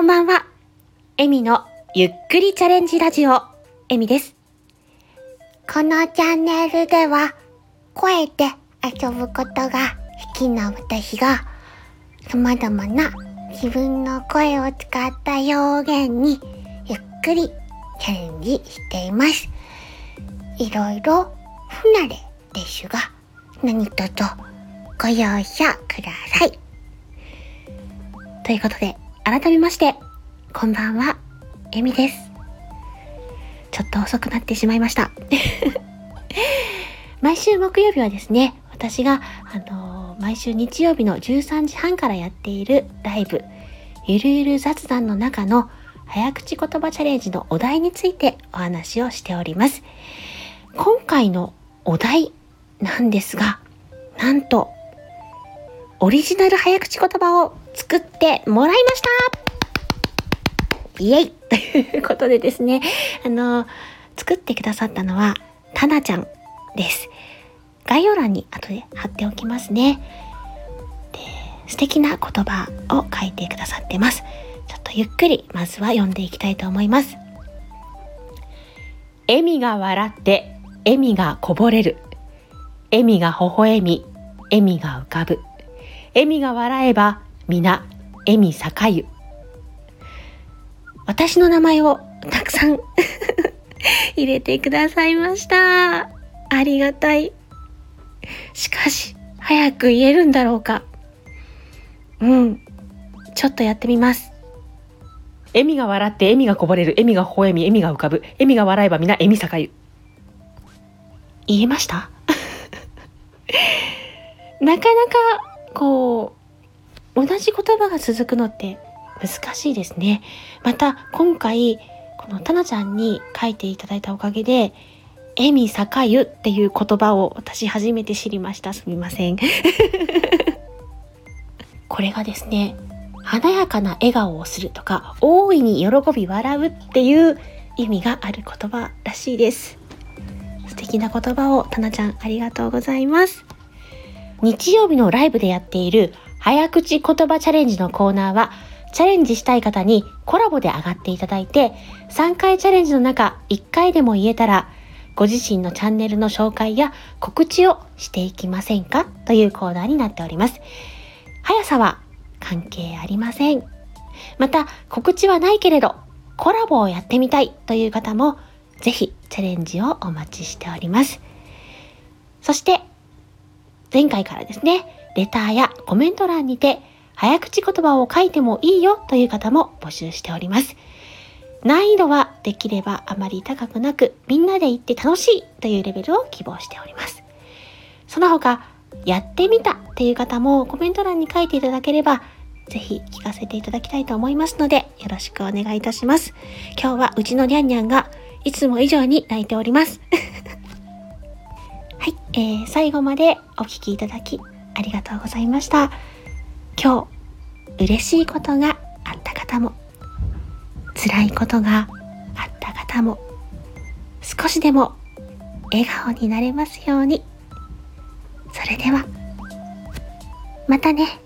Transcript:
こんばんは。エミのゆっくりチャレンジラジオ、エミです。このチャンネルでは、声で遊ぶことが好きな私が、様々な自分の声を使った表現にゆっくりチャレンジしています。いろいろ不慣れですが、何卒ご容赦ください。ということで、改めまして、こんばんは、エミです。ちょっと遅くなってしまいました。毎週木曜日はですね、私が、あのー毎週日曜日の13時半からやっているライブ、ゆるゆる雑談の中の早口言葉チャレンジのお題についてお話をしております。今回のお題なんですが、なんと、オリジナル早口言葉を作ってもらいましたイエイということでですね、あの、作ってくださったのは、たなちゃんです。概要欄に後で貼っておきますね。で素敵な言葉を書いてくださってます。ちょっとゆっくり、まずは読んでいきたいと思います。笑みが笑って、笑みがこぼれる。笑みが微笑み、笑みが浮かぶ。笑みが笑えば、皆、笑み栄ゆ。私の名前をたくさん 入れてくださいました。ありがたい。しかし、早く言えるんだろうか。うん。ちょっとやってみます。笑みが笑って、笑みがこぼれる、笑みが微笑み、笑みが浮かぶ、笑みが笑えば皆、笑み栄ゆ。言えました？なかなか、こう、同じ言葉が続くのって難しいですね。また、今回、このタナちゃんに書いていただいたおかげで、笑み栄ゆっていう言葉を私初めて知りました。すみません。これがですね、華やかな笑顔をするとか、大いに喜び笑うっていう意味がある言葉らしいです。素敵な言葉をタナちゃんありがとうございます。日曜日のライブでやっている早口言葉チャレンジのコーナーは、チャレンジしたい方にコラボで上がっていただいて、3回チャレンジの中1回でも言えたら、ご自身のチャンネルの紹介や告知をしていきませんか？というコーナーになっております。速さは関係ありません。また、告知はないけれど、コラボをやってみたいという方も、ぜひチャレンジをお待ちしております。そして、前回からですね、レターやコメント欄にて、早口言葉を書いてもいいよという方も募集しております。難易度はできればあまり高くなく、みんなで行って楽しいというレベルを希望しております。その他、やってみたっていう方もコメント欄に書いていただければ、ぜひ聞かせていただきたいと思いますので、よろしくお願いいたします。今日はうちのニャンニャンがいつも以上に泣いております。はい、えー、最後までお聞きいただきありがとうございました。今日、嬉しいことがあった方も、辛いことがあった方も、少しでも笑顔になれますように。それでは、またね。